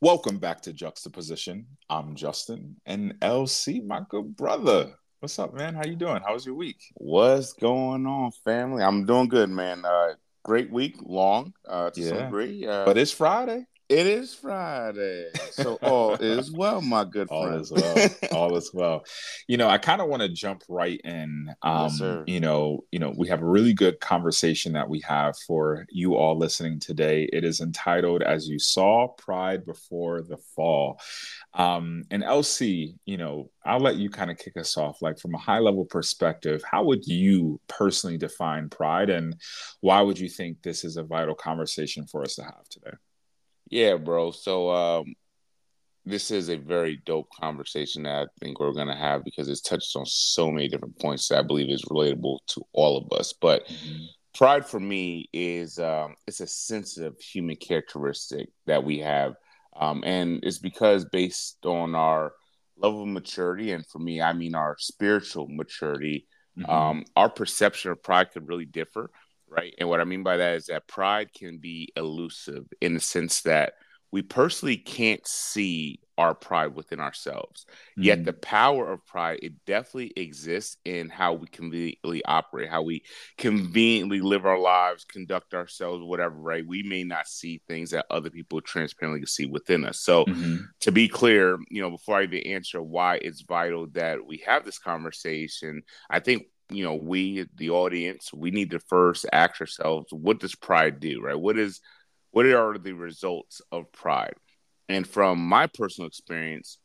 Welcome back to Juxtaposition. I'm Justin and LC, my good brother. What's up, man? How you doing? How was your week? What's going on, family? I'm doing good, man. Uh, great week, long uh, to yeah. some degree, uh, but it's Friday. It is Friday, so all is well, my good all friend. All is well. all is well. You know, I kind of want to jump right in. Um, yes, you know, you know, we have a really good conversation that we have for you all listening today. It is entitled "As You Saw Pride Before the Fall." Um, and LC, you know, I'll let you kind of kick us off. Like from a high level perspective, how would you personally define pride, and why would you think this is a vital conversation for us to have today? Yeah, bro. So um, this is a very dope conversation that I think we're gonna have because it's touched on so many different points that I believe is relatable to all of us. But mm-hmm. pride for me is um, it's a sensitive human characteristic that we have, um, and it's because based on our level of maturity, and for me, I mean our spiritual maturity. Mm-hmm. Um, our perception of pride could really differ right? And what I mean by that is that pride can be elusive in the sense that we personally can't see our pride within ourselves. Mm-hmm. Yet the power of pride, it definitely exists in how we conveniently operate, how we conveniently live our lives, conduct ourselves, whatever, right? We may not see things that other people transparently see within us. So mm-hmm. to be clear, you know, before I even answer why it's vital that we have this conversation, I think you know, we, the audience, we need to first ask ourselves, what does pride do, right? What is, what are the results of pride? And from my personal experience,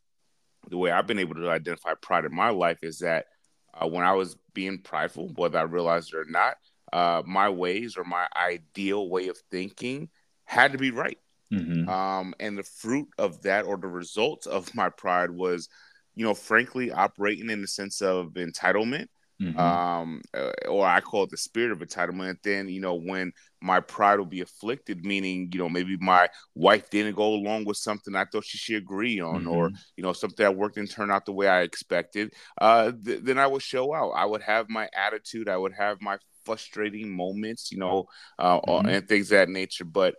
the way I've been able to identify pride in my life is that uh, when I was being prideful, whether I realized it or not, uh, my ways or my ideal way of thinking had to be right. Mm-hmm. Um, and the fruit of that or the results of my pride was, you know, frankly, operating in the sense of entitlement Mm-hmm. Um, uh, or I call it the spirit of entitlement. Then, you know, when my pride will be afflicted, meaning, you know, maybe my wife didn't go along with something I thought she should agree on, mm-hmm. or, you know, something that worked and turned out the way I expected, uh, th- then I would show out. I would have my attitude, I would have my frustrating moments, you know, uh, mm-hmm. and things that nature. But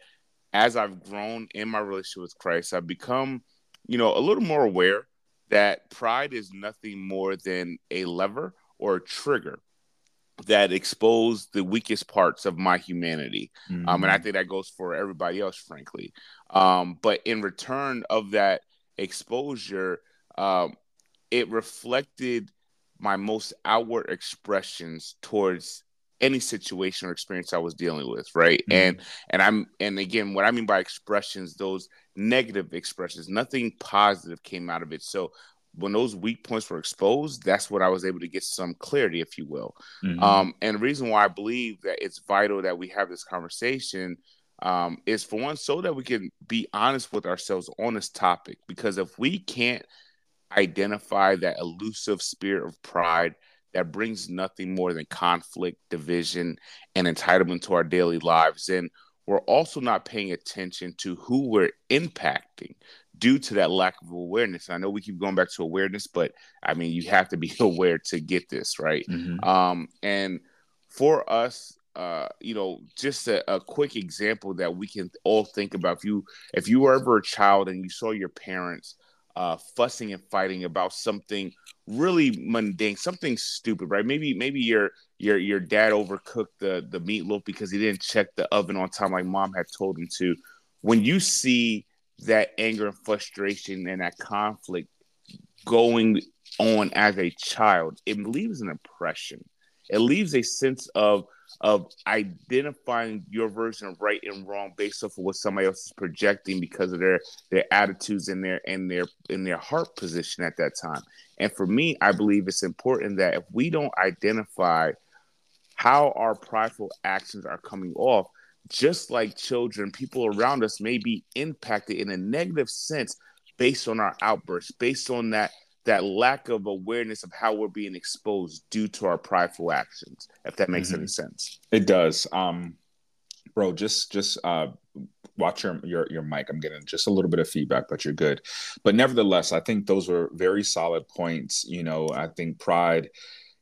as I've grown in my relationship with Christ, I've become, you know, a little more aware that pride is nothing more than a lever or a trigger that exposed the weakest parts of my humanity. Mm-hmm. Um, and I mm-hmm. think that goes for everybody else, frankly. Um, but in return of that exposure, um, it reflected my most outward expressions towards any situation or experience I was dealing with, right? Mm-hmm. And and I'm and again, what I mean by expressions, those negative expressions, nothing positive came out of it. So when those weak points were exposed, that's what I was able to get some clarity, if you will. Mm-hmm. Um, and the reason why I believe that it's vital that we have this conversation um, is for one, so that we can be honest with ourselves on this topic. Because if we can't identify that elusive spirit of pride that brings nothing more than conflict, division, and entitlement to our daily lives, then we're also not paying attention to who we're impacting due to that lack of awareness. I know we keep going back to awareness, but I mean, you have to be aware to get this right. Mm-hmm. Um, and for us, uh, you know, just a, a, quick example that we can all think about. If you if you were ever a child and you saw your parents uh, fussing and fighting about something really mundane, something stupid, right? Maybe maybe your your your dad overcooked the the meatloaf because he didn't check the oven on time, like mom had told him to. When you see that anger and frustration and that conflict going on as a child, it leaves an impression. It leaves a sense of of identifying your version of right and wrong based off of what somebody else is projecting because of their their attitudes and their and their in their heart position at that time. And for me, I believe it's important that if we don't identify how our prideful actions are coming off, just like children, people around us may be impacted in a negative sense based on our outbursts, based on that that lack of awareness of how we're being exposed due to our prideful actions. If that makes mm-hmm. any sense, it does. Um, bro, just just uh, watch your, your your mic. I'm getting just a little bit of feedback, but you're good. But nevertheless, I think those were very solid points. You know, I think pride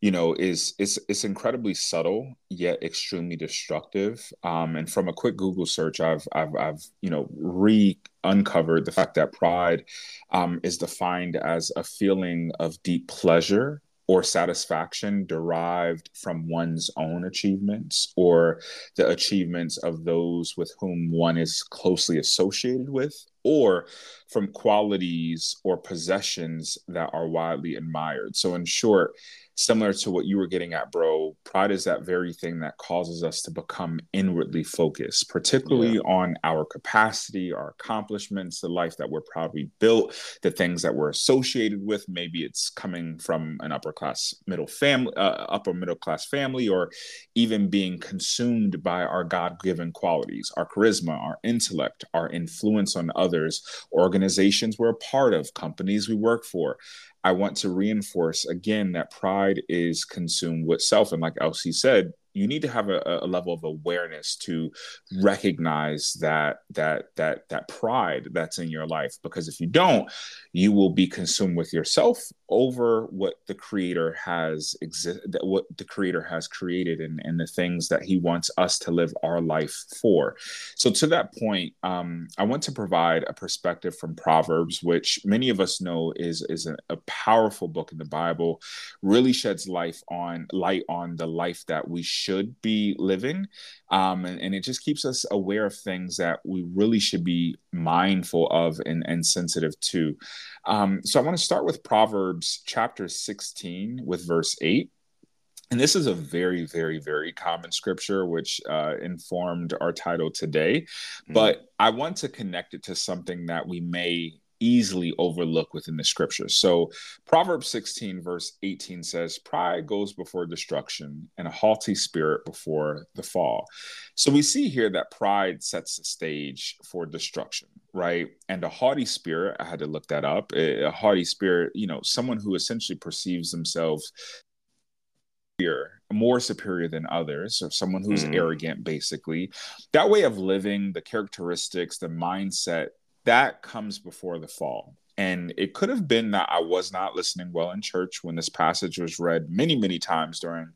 you know is it's it's incredibly subtle yet extremely destructive. Um, and from a quick google search i've i've, I've you know re uncovered the fact that pride um, is defined as a feeling of deep pleasure or satisfaction derived from one's own achievements or the achievements of those with whom one is closely associated with or from qualities or possessions that are widely admired. So in short similar to what you were getting at, bro, pride is that very thing that causes us to become inwardly focused, particularly yeah. on our capacity, our accomplishments, the life that we're proud we built, the things that we're associated with. Maybe it's coming from an upper class middle family, uh, upper middle class family, or even being consumed by our God given qualities, our charisma, our intellect, our influence on others, organizations we're a part of, companies we work for. I want to reinforce again that pride is consumed with self. And like LC said, you need to have a, a, level of awareness to recognize that that that that pride that's in your life because if you don't you will be consumed with yourself over what the creator has exist what the creator has created and, and the things that he wants us to live our life for. So to that point um, i want to provide a perspective from proverbs which many of us know is is a, a powerful book in the bible really sheds life on light on the life that we should be living um, and, and it just keeps us aware of things that we really should be mindful of and, and sensitive to um, so I want to start with Proverbs chapter 16 with verse 8. And this is a very, very, very common scripture, which uh, informed our title today. Mm-hmm. But I want to connect it to something that we may easily overlook within the scripture. So Proverbs 16, verse 18 says, Pride goes before destruction, and a haughty spirit before the fall. So we see here that pride sets the stage for destruction, right? And a haughty spirit, I had to look that up. A, haughty spirit, you know, someone who essentially perceives themselves more superior than others or someone who's mm. arrogant basically that way of living the characteristics the mindset that comes before the fall. And it could have been that I was not listening well in church when this passage was read many, many times during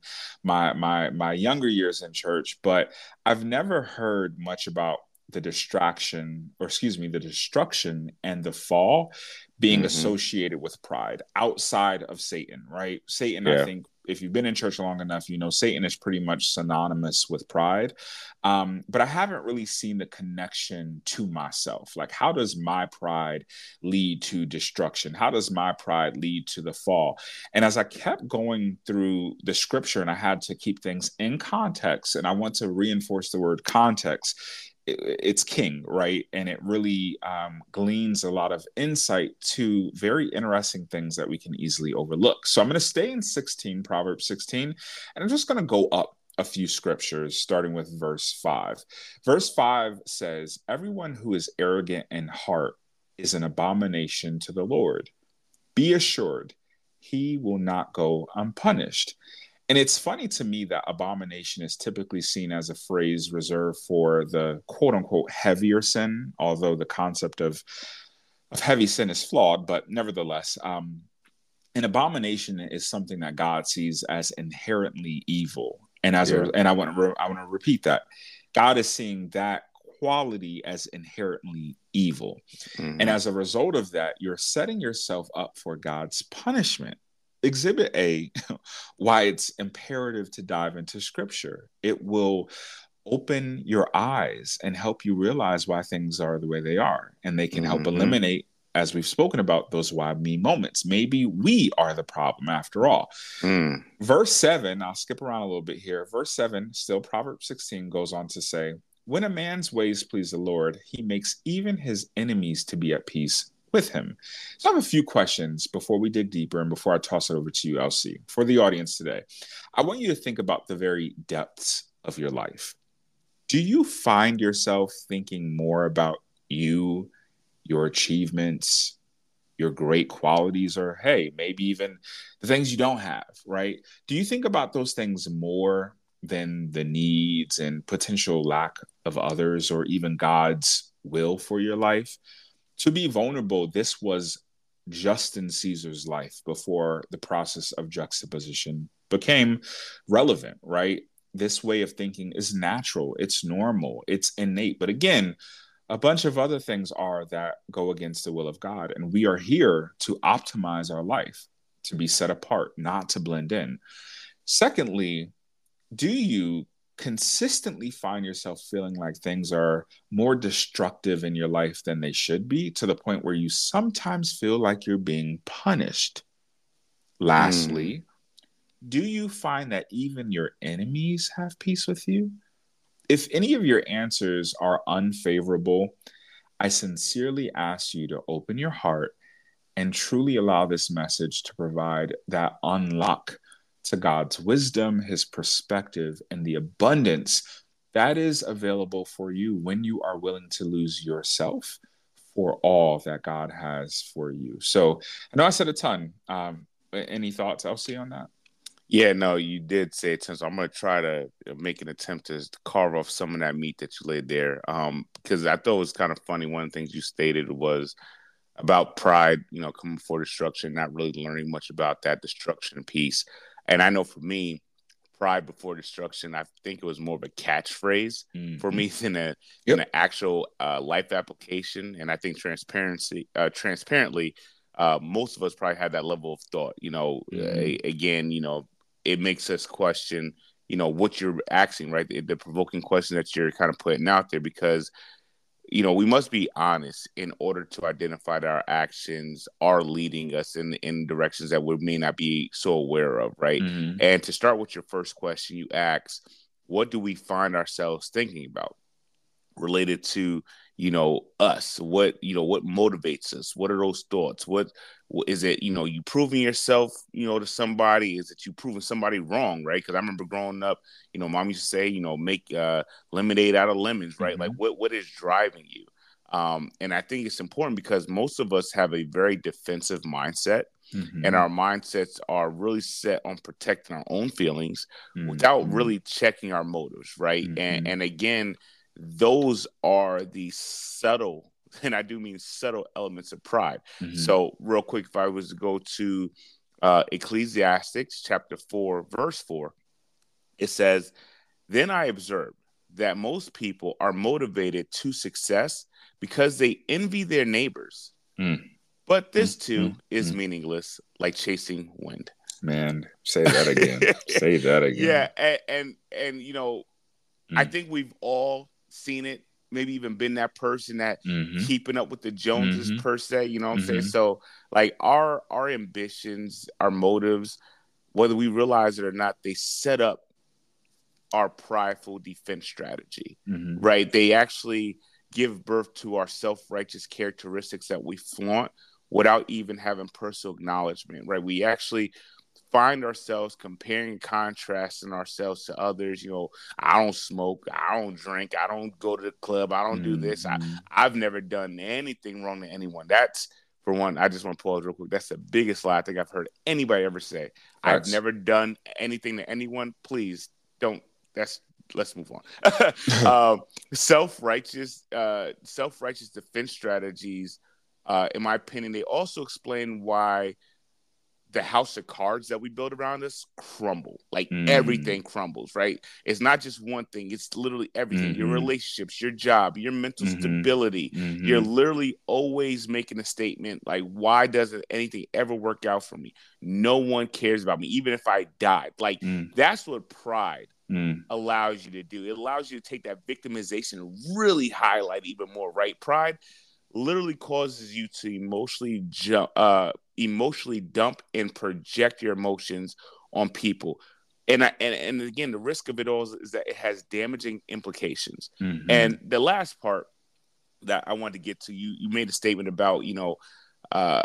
my my my younger years in church. But I've never heard much about the distraction, or excuse me, the destruction and the fall being mm-hmm. associated with pride outside of Satan, right? Satan, yeah. I think, if you've been in church long enough, you know Satan is pretty much synonymous with pride. Um, but I haven't really seen the connection to myself. Like, how does my pride lead to destruction? How does my pride lead to the fall? And as I kept going through the scripture and I had to keep things in context, and I want to reinforce the word context, it's king, right? And it really um, gleans a lot of insight to very interesting things that we can easily overlook. So I'm going to stay in 16, Proverbs 16, and I'm just going to go up a few scriptures, starting with verse 5. Verse 5 says, Everyone who is arrogant in heart is an abomination to the Lord. Be assured, he will not go unpunished. And it's funny to me that abomination is typically seen as a phrase reserved for the quote unquote heavier sin, although the concept of of heavy sin is flawed, but nevertheless, um, an abomination is something that God sees as inherently evil. And as yeah. a, and I want to re- I want to repeat that God is seeing that quality as inherently evil. Mm-hmm. And as a result of that, you're setting yourself up for God's punishment. Exhibit A, why it's imperative to dive into scripture. It will open your eyes and help you realize why things are the way they are. And they can help mm-hmm. eliminate, as we've spoken about, those why me moments. Maybe we are the problem after all. Mm. Verse 7, I'll skip around a little bit here. Verse 7, still Proverbs 16, goes on to say, When a man's ways please the Lord, he makes even his enemies to be at peace with him. So I have a few questions before we dig deeper and before I toss it over to you, LC. For the audience today, I want you to think about the very depths of your life. Do you find yourself thinking more about you, your achievements, your great qualities, or hey, maybe even the things you don't have, right? Do you think about those things more than the needs and potential lack of others or even God's will for your life? To be vulnerable, this was Justin Caesar's life before the process of juxtaposition became relevant, right? This way of thinking is natural, it's normal, it's innate. But again, a bunch of other things are that go against the will of God. And we are here to optimize our life, to be set apart, not to blend in. Secondly, do you consistently find yourself feeling like things are more destructive in your life than they should be to the point where you sometimes feel like you're being punished? Lastly, mm. do you find that even your enemies have peace with you? If any of your answers are unfavorable, I sincerely ask you to open your heart and truly allow this message to provide that unlock to God's wisdom, his perspective, and the abundance that is available for you when you are willing to lose yourself for all that God has for you. So I know I said a ton. Um, any thoughts, LC, on that? Yeah, no, you did say it. So I'm going to try to make an attempt to carve off some of that meat that you laid there. Um, because I thought it was kind of funny. One of the things you stated was about pride, you know, coming for destruction, not really learning much about that destruction piece. And I know for me, pride before destruction, I think it was more of a catchphrase mm-hmm. for me than a yep. than an actual uh, life application. And I think transparency, uh, transparently, uh, most of us probably had that level of thought. You know, mm-hmm. again, you know, it makes us question, you know, what you're asking, right? The, the provoking question that you're kind of putting out there, because you know we must be honest in order to identify that our actions are leading us in in directions that we may not be so aware of right mm-hmm. and to start with your first question you ask what do we find ourselves thinking about related to you know us what you know what motivates us what are those thoughts what is it you know you proving yourself you know to somebody is it you proving somebody wrong right because i remember growing up you know mom used to say you know make uh lemonade out of lemons right mm-hmm. like what what is driving you um and i think it's important because most of us have a very defensive mindset mm-hmm. and our mindsets are really set on protecting our own feelings mm-hmm. without really checking our motives right and mm-hmm. and again those are the subtle, and I do mean subtle elements of pride. Mm-hmm. So, real quick, if I was to go to uh, Ecclesiastics chapter 4, verse 4, it says, Then I observed that most people are motivated to success because they envy their neighbors. Mm. But this mm, too mm, is mm. meaningless, like chasing wind. Man, say that again. say that again. Yeah, and and, and you know, I mm. think we've all seen it, maybe even been that person that mm-hmm. keeping up with the Joneses mm-hmm. per se. You know what I'm saying? Mm-hmm. So like our our ambitions, our motives, whether we realize it or not, they set up our prideful defense strategy. Mm-hmm. Right? They actually give birth to our self-righteous characteristics that we flaunt without even having personal acknowledgement. Right? We actually find ourselves comparing and contrasting ourselves to others you know i don't smoke i don't drink i don't go to the club i don't mm-hmm. do this I, mm-hmm. i've never done anything wrong to anyone that's for one i just want to pause real quick that's the biggest lie i think i've heard anybody ever say that's... i've never done anything to anyone please don't that's let's move on um, self-righteous uh, self-righteous defense strategies uh, in my opinion they also explain why the house of cards that we build around us crumble. Like mm. everything crumbles, right? It's not just one thing, it's literally everything. Mm-hmm. Your relationships, your job, your mental mm-hmm. stability. Mm-hmm. You're literally always making a statement like, why doesn't anything ever work out for me? No one cares about me, even if I died. Like, mm. that's what pride Mm. allows you to do. It allows you to take that victimization really highlight even more, right? Pride literally causes you to emotionally jump, uh, emotionally dump and project your emotions on people. And, I, and and again, the risk of it all is, is that it has damaging implications. Mm-hmm. And the last part that I wanted to get to, you you made a statement about you know uh,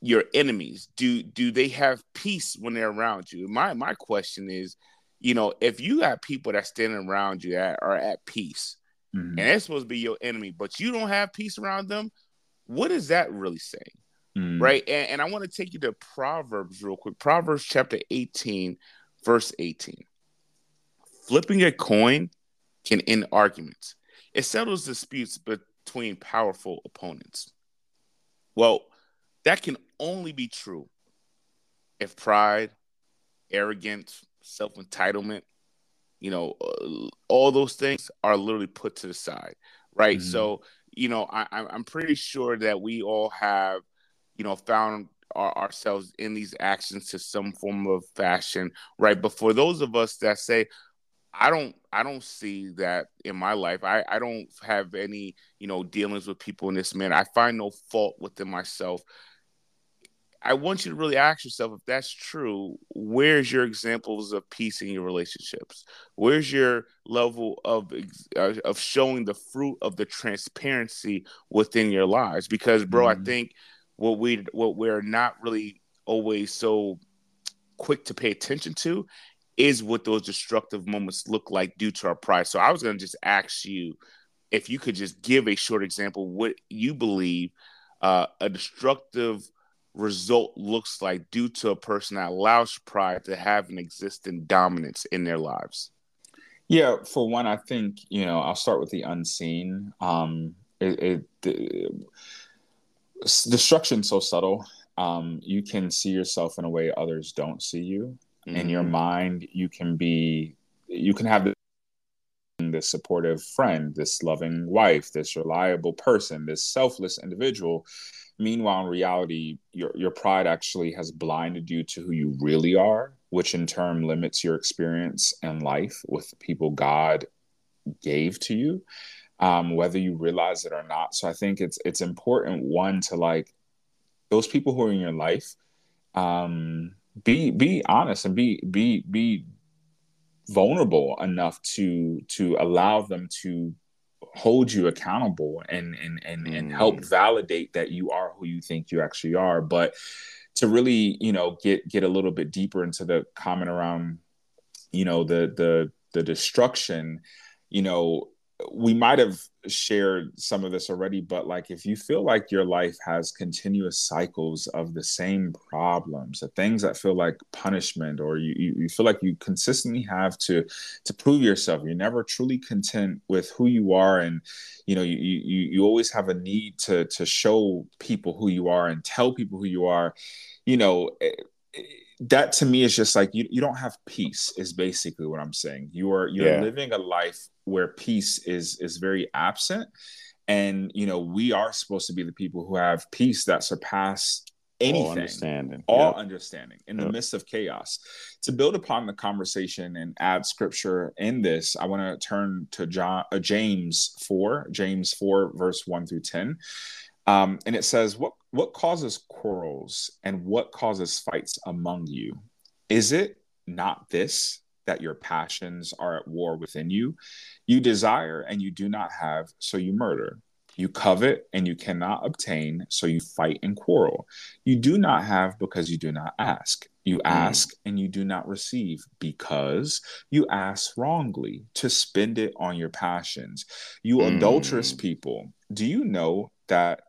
your enemies. Do do they have peace when they're around you? My my question is, you know, if you got people that standing around you that are at peace, mm-hmm. and they're supposed to be your enemy, but you don't have peace around them, what is that really saying? Mm. Right. And, and I want to take you to Proverbs real quick. Proverbs chapter 18, verse 18. Flipping a coin can end arguments, it settles disputes between powerful opponents. Well, that can only be true if pride arrogance, self entitlement, you know, uh, all those things are literally put to the side, right? Mm-hmm. So, you know, I, I'm pretty sure that we all have, you know, found our, ourselves in these actions to some form of fashion, right? But for those of us that say, I don't I don't see that in my life. I, I don't have any, you know, dealings with people in this manner. I find no fault within myself. I want you to really ask yourself if that's true, where's your examples of peace in your relationships? Where's your level of uh, of showing the fruit of the transparency within your lives? Because bro, mm-hmm. I think what we what we're not really always so quick to pay attention to is what those destructive moments look like due to our pride. So I was going to just ask you if you could just give a short example what you believe uh, a destructive result looks like due to a person that allows pride to have an existing dominance in their lives. Yeah, for one, I think you know I'll start with the unseen. Um, it, it, destruction so subtle. Um, you can see yourself in a way others don't see you mm-hmm. in your mm-hmm. mind you can be you can have this supportive friend this loving wife this reliable person this selfless individual meanwhile in reality your your pride actually has blinded you to who you really are which in turn limits your experience and life with the people god gave to you um, whether you realize it or not so i think it's it's important one to like those people who are in your life um, be be honest and be be be vulnerable enough to to allow them to hold you accountable and and and, mm. and help mm. validate that you are who you think you actually are but to really you know get get a little bit deeper into the comment around you know the the the destruction you know we might have shared some of this already, but like if you feel like your life has continuous cycles of the same problems, the things that feel like punishment, or you, you feel like you consistently have to to prove yourself, you're never truly content with who you are, and you know you you you always have a need to to show people who you are and tell people who you are, you know. It, it, that to me is just like you, you don't have peace is basically what i'm saying you are you're yeah. living a life where peace is is very absent and you know we are supposed to be the people who have peace that surpass anything all understanding all yep. understanding in yep. the midst of chaos to build upon the conversation and add scripture in this i want to turn to john uh, james 4 james 4 verse 1 through 10 um, and it says what what causes quarrels and what causes fights among you is it not this that your passions are at war within you. You desire and you do not have, so you murder. You covet and you cannot obtain, so you fight and quarrel. You do not have because you do not ask. You mm. ask and you do not receive because you ask wrongly to spend it on your passions. You mm. adulterous people, do you know that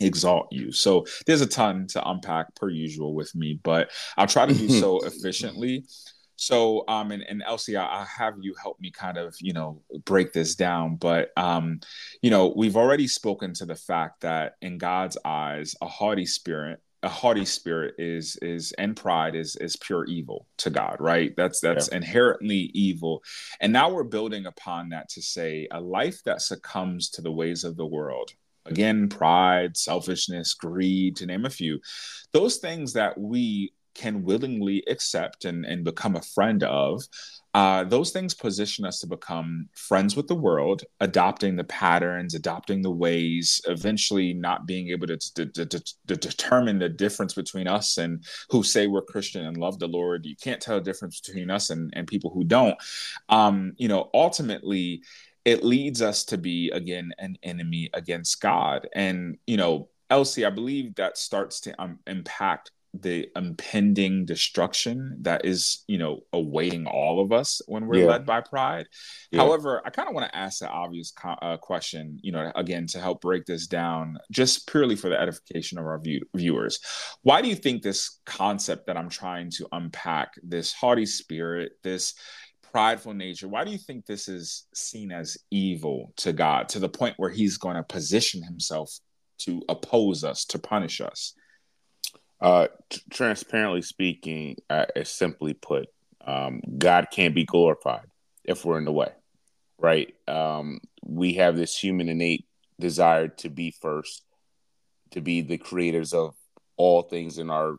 exalt you. So there's a ton to unpack per usual with me, but I'll try to do so efficiently. So um and, and LC, I, I have you help me kind of, you know, break this down. But um, you know, we've already spoken to the fact that in God's eyes, a haughty spirit a haughty spirit is is and pride is is pure evil to God, right? That's that's yeah. inherently evil. And now we're building upon that to say a life that succumbs to the ways of the world, Again, pride, selfishness, greed, to name a few. Those things that we can willingly accept and, and become a friend of, uh, those things position us to become friends with the world, adopting the patterns, adopting the ways, eventually not being able to, to, to, to, determine the difference between us and who say we're Christian and love the Lord. You can't tell the difference between us and, and people who don't. Um, you know, ultimately, it leads us to be, again, an enemy against God. And, you know, LC, I believe that starts to um, impact the impending destruction that is you know awaiting all of us when we're yeah. led by pride yeah. however i kind of want to ask the obvious co- uh, question you know again to help break this down just purely for the edification of our view- viewers why do you think this concept that i'm trying to unpack this haughty spirit this prideful nature why do you think this is seen as evil to god to the point where he's going to position himself to oppose us to punish us uh, t- transparently speaking, uh, simply put, um, God can't be glorified if we're in the way, right? Um, we have this human innate desire to be first, to be the creators of all things in our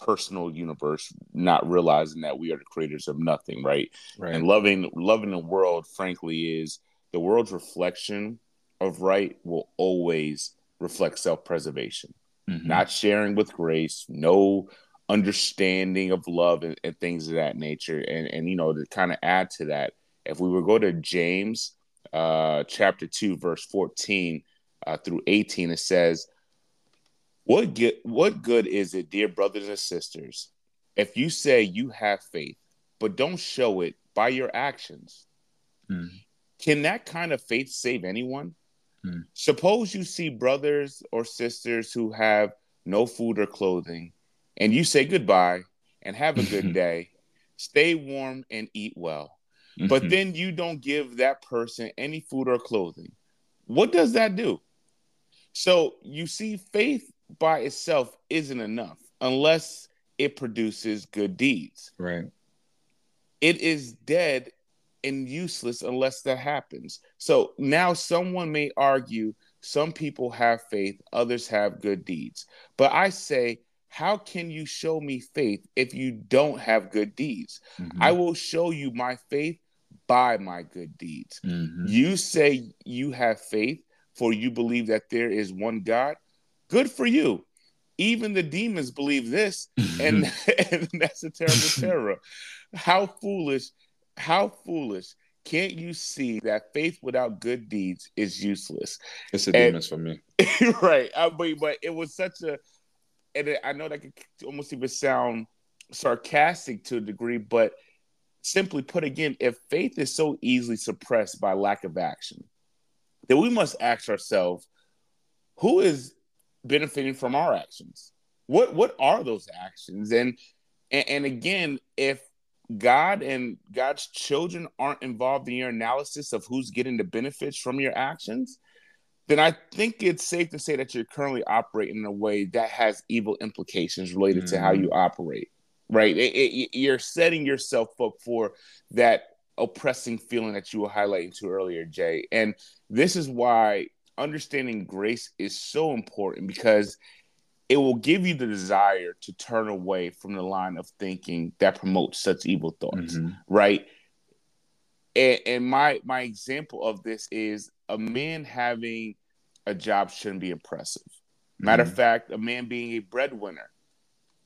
personal universe, not realizing that we are the creators of nothing, right? right. And loving loving the world, frankly, is the world's reflection of right will always reflect self preservation mm-hmm. not sharing with grace, no understanding of love and, and, things of that nature. And and you know, to kind of add to that, if we would go to James uh chapter 2, verse 14 uh, through 18, it says, What good what good is it, dear brothers and sisters, if you say you have faith, but don't show it by your actions? Mm. Can that kind of faith save anyone? Hmm. Suppose you see brothers or sisters who have no food or clothing, and you say goodbye and have a good day, stay warm and eat well. But mm-hmm. then you don't give that person any food or clothing. What does that do? So you see, faith by itself isn't enough unless it produces good deeds. Right. It is dead and useless unless that happens. So now someone may argue some people have faith, others have good deeds. But I say, how can you show me faith if you don't have good deeds? Mm-hmm. I will show you my faith by my good deeds. Mm-hmm. You say you have faith, for you believe that there is one God. Good for you. Even the demons believe this, and, and that's a terrible terror. How foolish how foolish can't you see that faith without good deeds is useless? It's a demons for me. right. I mean, but it was such a, and I know that could almost even sound sarcastic to a degree, but simply put again, if faith is so easily suppressed by lack of action, then we must ask ourselves, who is benefiting from our actions? What what are those actions? And and, and again, if God and God's children aren't involved in your analysis of who's getting the benefits from your actions, then I think it's safe to say that you're currently operating in a way that has evil implications related mm. to how you mm. operate. Right? It, it, you're setting yourself up for that oppressing feeling that you were highlighting to earlier, Jay. And this is why understanding grace is so important because it will give you the desire to turn away from the line of thinking that promotes such evil thoughts, mm-hmm. right? And, and my my example of this is a man having a job shouldn't be impressive. Matter mm-hmm. of fact, a man being a breadwinner,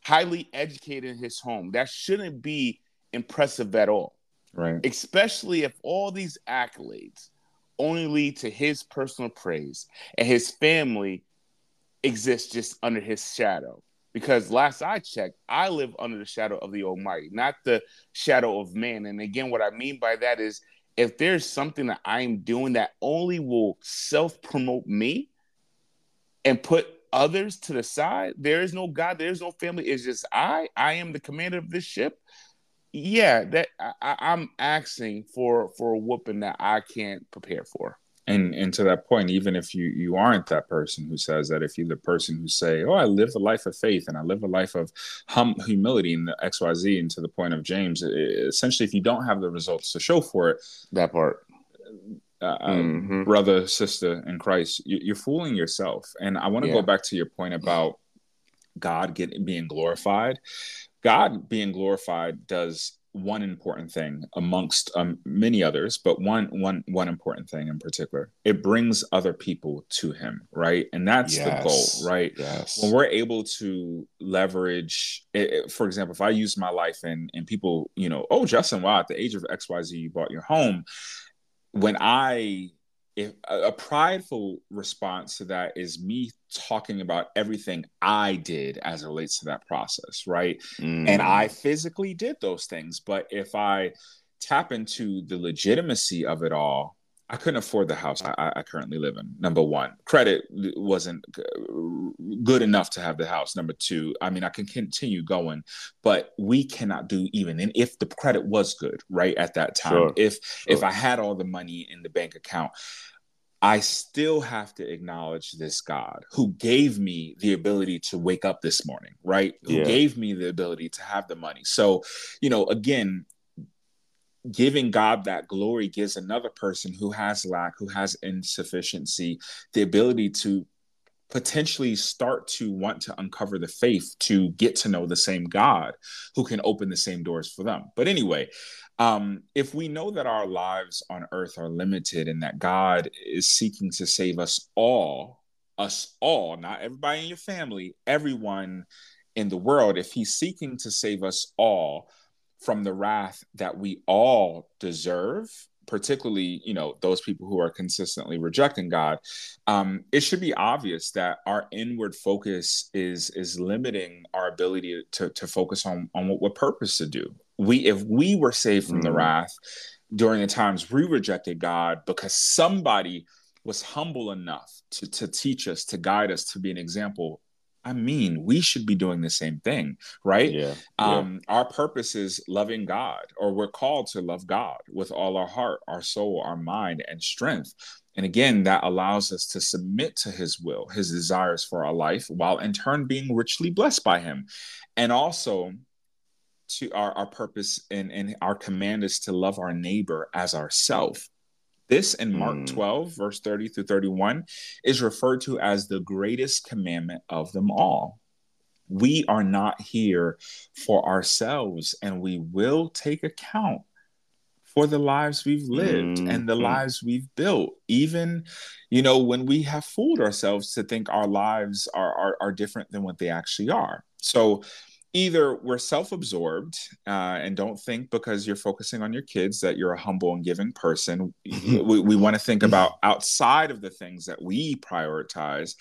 highly educated in his home, that shouldn't be impressive at all. Right. Especially if all these accolades only lead to his personal praise and his family exists just under his shadow. Because last I checked, I live under the shadow of the Almighty, not the shadow of man. And again, what I mean by that is if there's something that I'm doing that only will self promote me and put others to the side, there is no God, there's no family. It's just I. I am the commander of this ship. Yeah, that I, I'm asking for for a whooping that I can't prepare for and and to that point even if you you aren't that person who says that if you're the person who say oh i live a life of faith and i live a life of hum- humility and the xyz and to the point of james it, essentially if you don't have the results to show for it that part uh, uh mm-hmm. brother sister in christ you, are fooling yourself and i want to yeah. go back to your point about god getting being glorified God being glorified does one important thing amongst um, many others, but one one one important thing in particular. It brings other people to Him, right? And that's yes. the goal, right? Yes. When we're able to leverage, it, for example, if I use my life and and people, you know, oh Justin, wow, at the age of X Y Z, you bought your home. When I if a prideful response to that is me talking about everything I did as it relates to that process, right? Mm. And I physically did those things. But if I tap into the legitimacy of it all, I couldn't afford the house I, I, currently live in. Number one, credit wasn't good enough to have the house. Number two, I mean, I can continue going, but we cannot do even. And if the credit was good, right at that time, sure. if sure. if I had all the money in the bank account, I still have to acknowledge this God who gave me the ability to wake up this morning, right? Who yeah. gave me the ability to have the money. So, you know, again, giving God that glory gives another person who has lack, who has insufficiency, the ability to potentially start to want to uncover the faith to get to know the same God who can open the same doors for them. But anyway, um, if we know that our lives on earth are limited and that God is seeking to save us all, us all, not everybody in your family, everyone in the world, if He's seeking to save us all from the wrath that we all deserve, particularly you know those people who are consistently rejecting god um, it should be obvious that our inward focus is is limiting our ability to, to focus on on what, what purpose to do we if we were saved from mm. the wrath during the times we rejected God because somebody was humble enough to, to teach us, to guide us, to be an example. I mean, we should be doing the same thing, right? Yeah, um, yeah. Our purpose is loving God, or we're called to love God with all our heart, our soul, our mind, and strength. And again, that allows us to submit to his will, his desires for our life, while in turn being richly blessed by him. And also, to our, our purpose and, and our command is to love our neighbor as ourself. This in Mark mm. 12, verse 30 through 31, is referred to as the greatest commandment of them all. We are not here for ourselves, and we will take account for the lives we've lived mm. and the mm. lives we've built. Even, you know, when we have fooled ourselves to think our lives are, are, are different than what they actually are. So either we're self-absorbed uh, and don't think because you're focusing on your kids that you're a humble and giving person. We, we want to think about outside of the things that we prioritize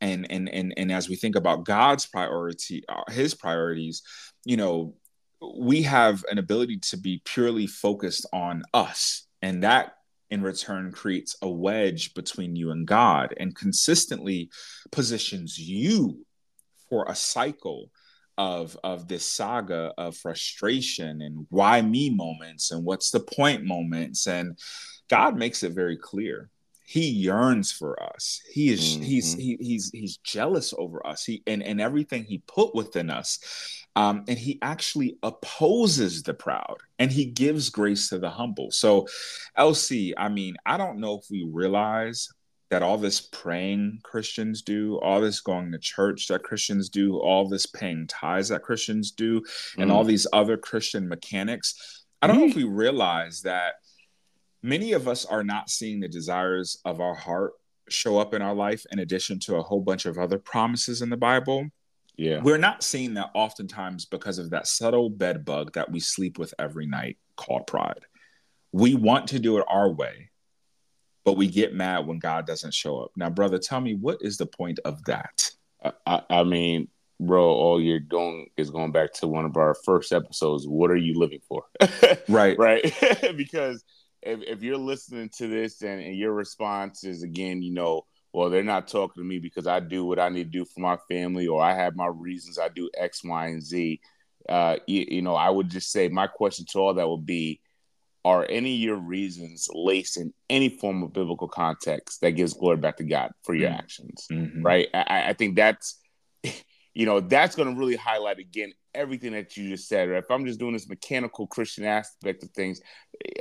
and and and, and as we think about god's priority uh, his priorities you know we have an ability to be purely focused on us. And that in return creates a wedge between you and god and consistently positions you for a cycle of of this saga of frustration and why me moments and what's the point moments. And god makes it very clear. He yearns for us. He is mm-hmm. he's he, he's he's jealous over us. He and and everything he put within us um, and he actually opposes the proud and he gives grace to the humble. So lc i mean i don't know if we realize that all this praying Christians do, all this going to church that Christians do, all this paying tithes that Christians do, and mm. all these other Christian mechanics. I don't mm. know if we realize that many of us are not seeing the desires of our heart show up in our life in addition to a whole bunch of other promises in the Bible. Yeah. We're not seeing that oftentimes because of that subtle bed bug that we sleep with every night called pride. We want to do it our way but we get mad when God doesn't show up. Now, brother, tell me what is the point of that? I, I mean, bro, all you're doing is going back to one of our first episodes. What are you living for? right, right. because if, if you're listening to this and, and your response is again, you know, well, they're not talking to me because I do what I need to do for my family, or I have my reasons. I do X, Y, and Z. Uh, you, you know, I would just say my question to all that would be are any of your reasons laced in any form of biblical context that gives glory back to God for your mm-hmm. actions? Mm-hmm. Right. I, I, think that's, you know, that's going to really highlight again everything that you just said. Right? If I'm just doing this mechanical Christian aspect of things,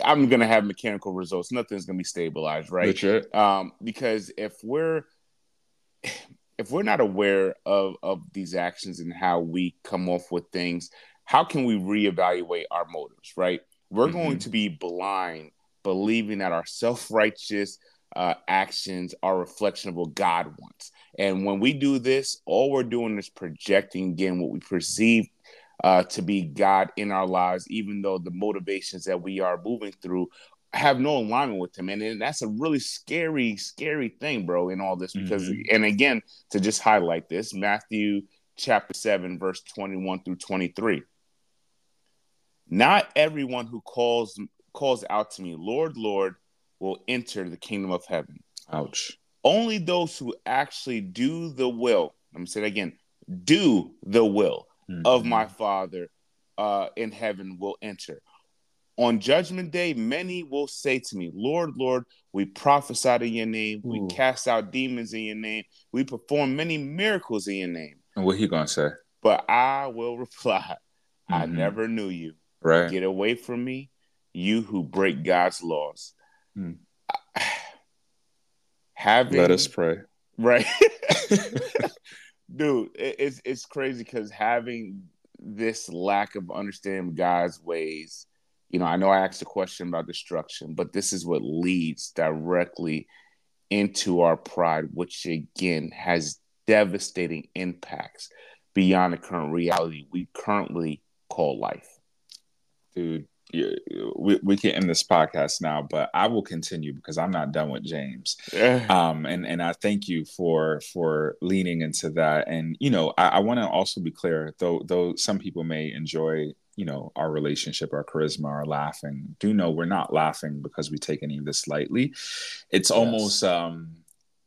I'm going to have mechanical results. Nothing's going to be stabilized. Right. Um, because if we're, if we're not aware of, of these actions and how we come off with things, how can we reevaluate our motives, right? We're mm-hmm. going to be blind, believing that our self righteous uh, actions are reflection of what God wants. And when we do this, all we're doing is projecting again what we perceive uh, to be God in our lives, even though the motivations that we are moving through have no alignment with him. And, and that's a really scary, scary thing, bro, in all this. Because, mm-hmm. and again, to just highlight this, Matthew chapter 7, verse 21 through 23. Not everyone who calls calls out to me, Lord, Lord, will enter the kingdom of heaven. Ouch. Only those who actually do the will, let me say that again, do the will mm-hmm. of my Father uh, in heaven will enter. On judgment day, many will say to me, Lord, Lord, we prophesied in your name, Ooh. we cast out demons in your name, we perform many miracles in your name. And what he gonna say? But I will reply, mm-hmm. I never knew you. Right. Get away from me, you who break God's laws. Hmm. Having let us pray. Right. Dude, it's it's crazy because having this lack of understanding God's ways, you know, I know I asked a question about destruction, but this is what leads directly into our pride, which again has devastating impacts beyond the current reality we currently call life. Dude, we, we can end this podcast now, but I will continue because I'm not done with James. Um, and and I thank you for for leaning into that. And you know, I, I want to also be clear, though though some people may enjoy you know our relationship, our charisma, our laughing. Do know we're not laughing because we take any of this lightly. It's yes. almost um,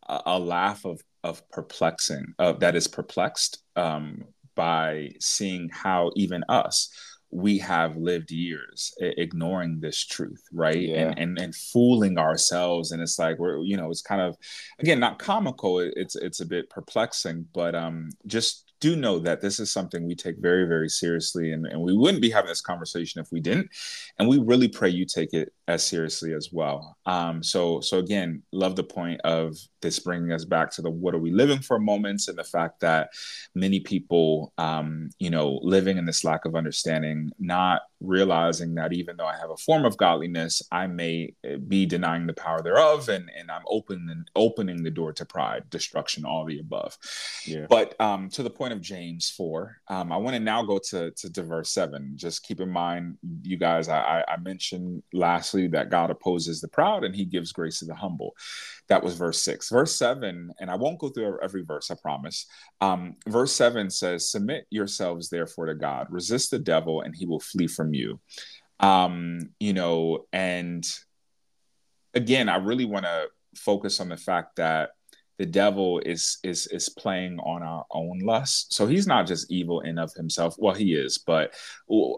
a, a, laugh of of perplexing uh, that is perplexed um, by seeing how even us we have lived years ignoring this truth right yeah. and, and and fooling ourselves and it's like we're you know it's kind of again not comical it's it's a bit perplexing but um just do know that this is something we take very, very seriously, and, and we wouldn't be having this conversation if we didn't. And we really pray you take it as seriously as well. Um, so, so again, love the point of this bringing us back to the what are we living for moments, and the fact that many people, um, you know, living in this lack of understanding, not realizing that even though I have a form of godliness, I may eh, be denying the power thereof, and and I'm opening opening the door to pride, destruction, all the above. Yeah. But um, to the point of James four, um, I want to now go to, to to verse seven. Just keep in mind, you guys, I, I mentioned lastly that God opposes the proud and He gives grace to the humble. That was verse six. Verse seven, and I won't go through every verse, I promise. Um, verse seven says, "Submit yourselves therefore to God, resist the devil, and he will flee from you." Um, you know, and again, I really want to focus on the fact that the devil is is is playing on our own lust. So he's not just evil in of himself. Well he is but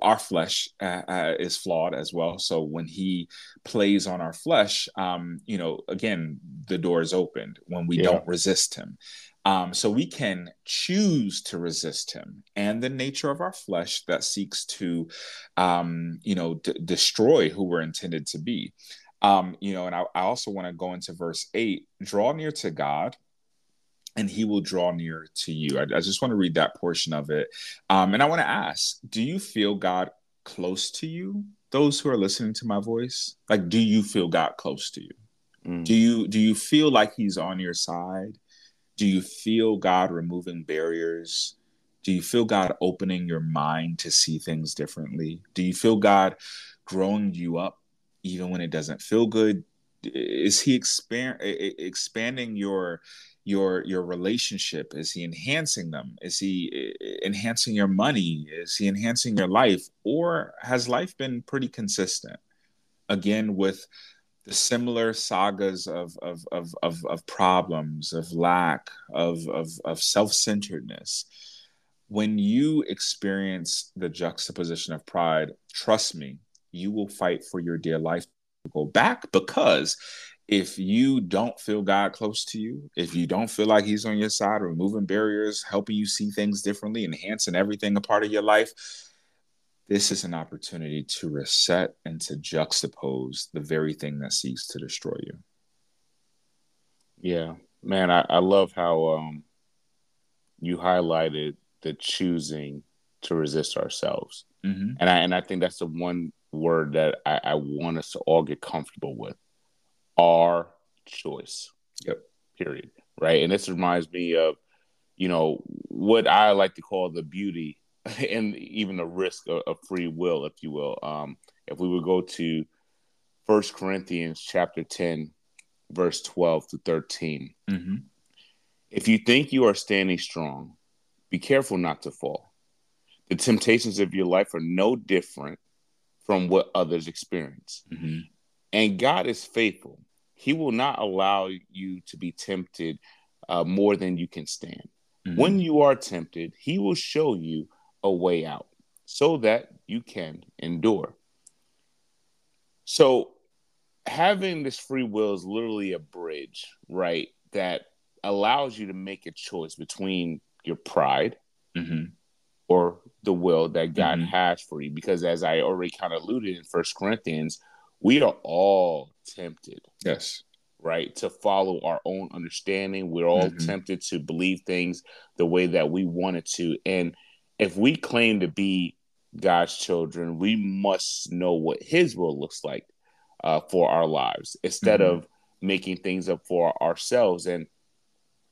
our flesh uh, uh, is flawed as well. So when he plays on our flesh um you know again the door is opened when we yeah. don't resist him. Um, so we can choose to resist him and the nature of our flesh that seeks to um, you know d- destroy who we're intended to be um, you know, and I, I also want to go into verse eight draw near to God and he will draw near to you. I, I just want to read that portion of it. Um, and I want to ask do you feel God close to you? Those who are listening to my voice, like, do you feel God close to you? Mm. Do you do you feel like He's on your side? Do you feel God removing barriers? Do you feel God opening your mind to see things differently? Do you feel God growing you up even when it doesn't feel good? Is he expand, expanding your your your relationship? Is he enhancing them? Is he enhancing your money? Is he enhancing your life? Or has life been pretty consistent? Again with the similar sagas of of of of, of problems of lack of of, of self-centeredness. When you experience the juxtaposition of pride trust me you will fight for your dear life to go back because if you don't feel God close to you, if you don't feel like He's on your side, removing barriers, helping you see things differently, enhancing everything a part of your life, this is an opportunity to reset and to juxtapose the very thing that seeks to destroy you. Yeah, man, I, I love how um, you highlighted the choosing to resist ourselves. Mm-hmm. And I and I think that's the one word that I, I want us to all get comfortable with. Our choice. Yep. Period. Right. And this reminds me of, you know, what I like to call the beauty and even the risk of, of free will, if you will. Um, if we would go to First Corinthians chapter 10, verse 12 to 13. Mm-hmm. If you think you are standing strong, be careful not to fall. The temptations of your life are no different from what others experience. Mm-hmm. And God is faithful. He will not allow you to be tempted uh, more than you can stand. Mm-hmm. When you are tempted, He will show you a way out so that you can endure. So, having this free will is literally a bridge, right? That allows you to make a choice between your pride mm-hmm. or the will that God mm-hmm. has for you. Because as I already kind of alluded in First Corinthians, we are all tempted. Yes. Right. To follow our own understanding. We're all mm-hmm. tempted to believe things the way that we wanted to. And if we claim to be God's children, we must know what his will looks like uh, for our lives instead mm-hmm. of making things up for ourselves. And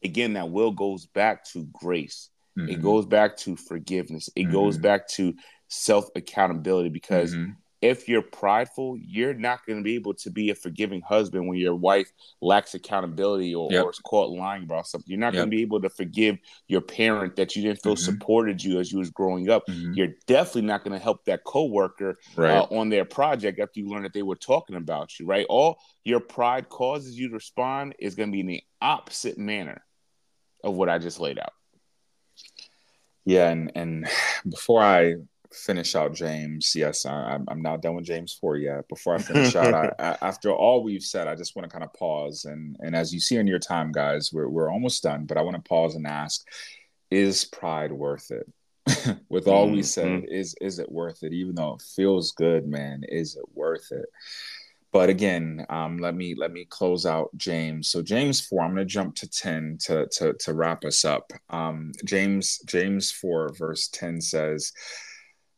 again, that will goes back to grace. Mm-hmm. It goes back to forgiveness. It mm-hmm. goes back to self accountability because mm-hmm if you're prideful, you're not going to be able to be a forgiving husband when your wife lacks accountability or, yep. or is caught lying about something. You're not yep. going to be able to forgive your parent that you didn't feel mm-hmm. supported you as you was growing up. Mm-hmm. You're definitely not going to help that coworker right. uh, on their project after you learn that they were talking about you. Right? All your pride causes you to respond is going to be in the opposite manner of what I just laid out. Yeah, and and before I finish out James, yes, I, am not done with James four yet. Before I finish out, I, I, after all we've said, I just want to kind of pause and and as you see in your time, guys, we're we're almost done, but I want to pause and ask: Is pride worth it? with all mm-hmm. we said, is is it worth it? Even though it feels good, man, is it worth it? But again, um, let me let me close out James. So James four, I'm going to jump to ten to to to wrap us up. Um, James James four verse ten says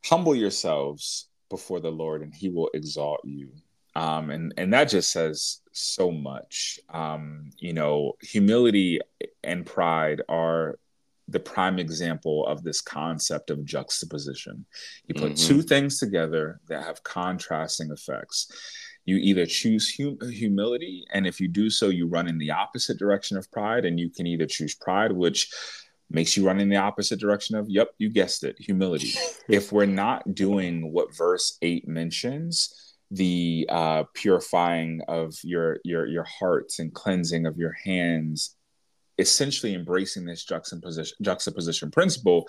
humble yourselves before the Lord and he will exalt you. Um, and, and that just says so much. Um, you know, humility and pride are the prime example of this concept of juxtaposition. You put mm-hmm. two things together that have contrasting effects. You either choose hum- humility, and if you do so, you run in the opposite direction of pride, and you can either choose pride, which makes you run in the opposite direction of yep you guessed it humility. If we're not doing what verse 8 mentions the uh, purifying of your your your hearts and cleansing of your hands essentially embracing this juxtaposition juxtaposition principle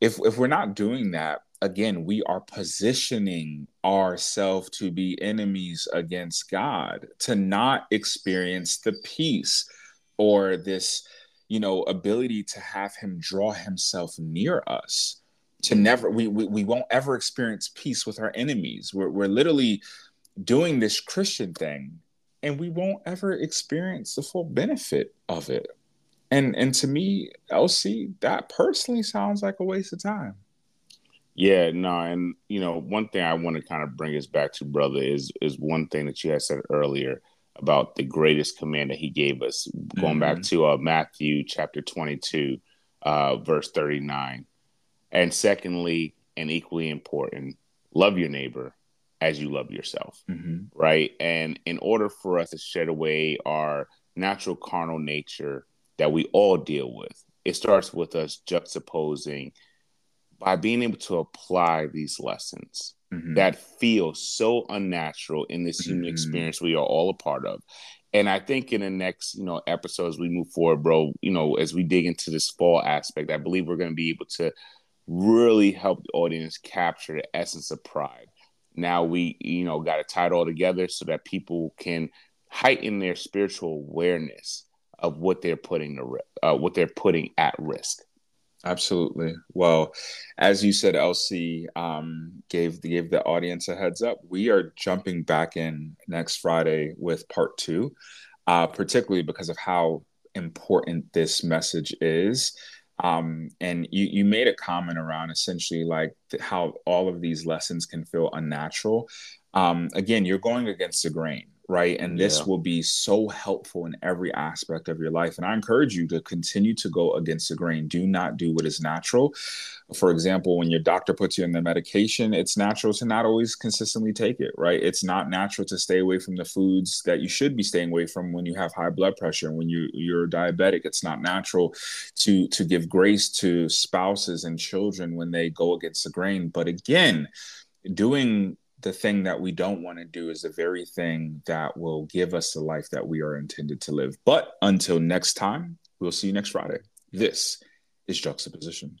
if if we're not doing that again we are positioning ourselves to be enemies against god to not experience the peace or this you know ability to have him draw himself near us to mm. never we, we, we won't ever experience peace with our enemies. We're, we're literally doing this christian thing and we won't ever experience the full benefit of it. And and to me lc that personally sounds like a waste of time yeah no and you know one thing i want to kind of bring us back to brother is is one thing that you had said earlier about the greatest command that he gave us, going mm-hmm. back to uh, Matthew chapter 22, uh, verse 39. And secondly, and equally important, love your neighbor as you love yourself, mm-hmm. right? And in order for us to shed away our natural carnal nature that we all deal with, it starts with us juxtaposing by being able to apply these lessons mm-hmm. that feel so unnatural in this human mm-hmm. experience we are all a part of. And I think in the next, you know, episodes we move forward, bro, you know, as we dig into this fall aspect, I believe we're going to be able to really help the audience capture the essence of pride. Now we, you know, got to tie it all together so that people can heighten their spiritual awareness of what they're putting to, uh, what they're putting at risk. Absolutely. Well, as you said, LC um, gave gave the audience a heads up. We are jumping back in next Friday with part two, uh, particularly because of how important this message is. Um, and you, you made a comment around essentially like how all of these lessons can feel unnatural. Um, again, you're going against the grain right? And this yeah. will be so helpful in every aspect of your life. And I encourage you to continue to go against the grain. Do not do what is natural. For example, when your doctor puts you on the medication, it's natural to not always consistently take it, right? It's not natural to stay away from the foods that you should be staying away from when you have high blood pressure. When you you're diabetic, it's not natural to to give grace to spouses and children when they go against the grain. But again, doing the thing that we don't want to do is the very thing that will give us the life that we are intended to live. But until next time, we'll see you next Friday. This is Juxtaposition.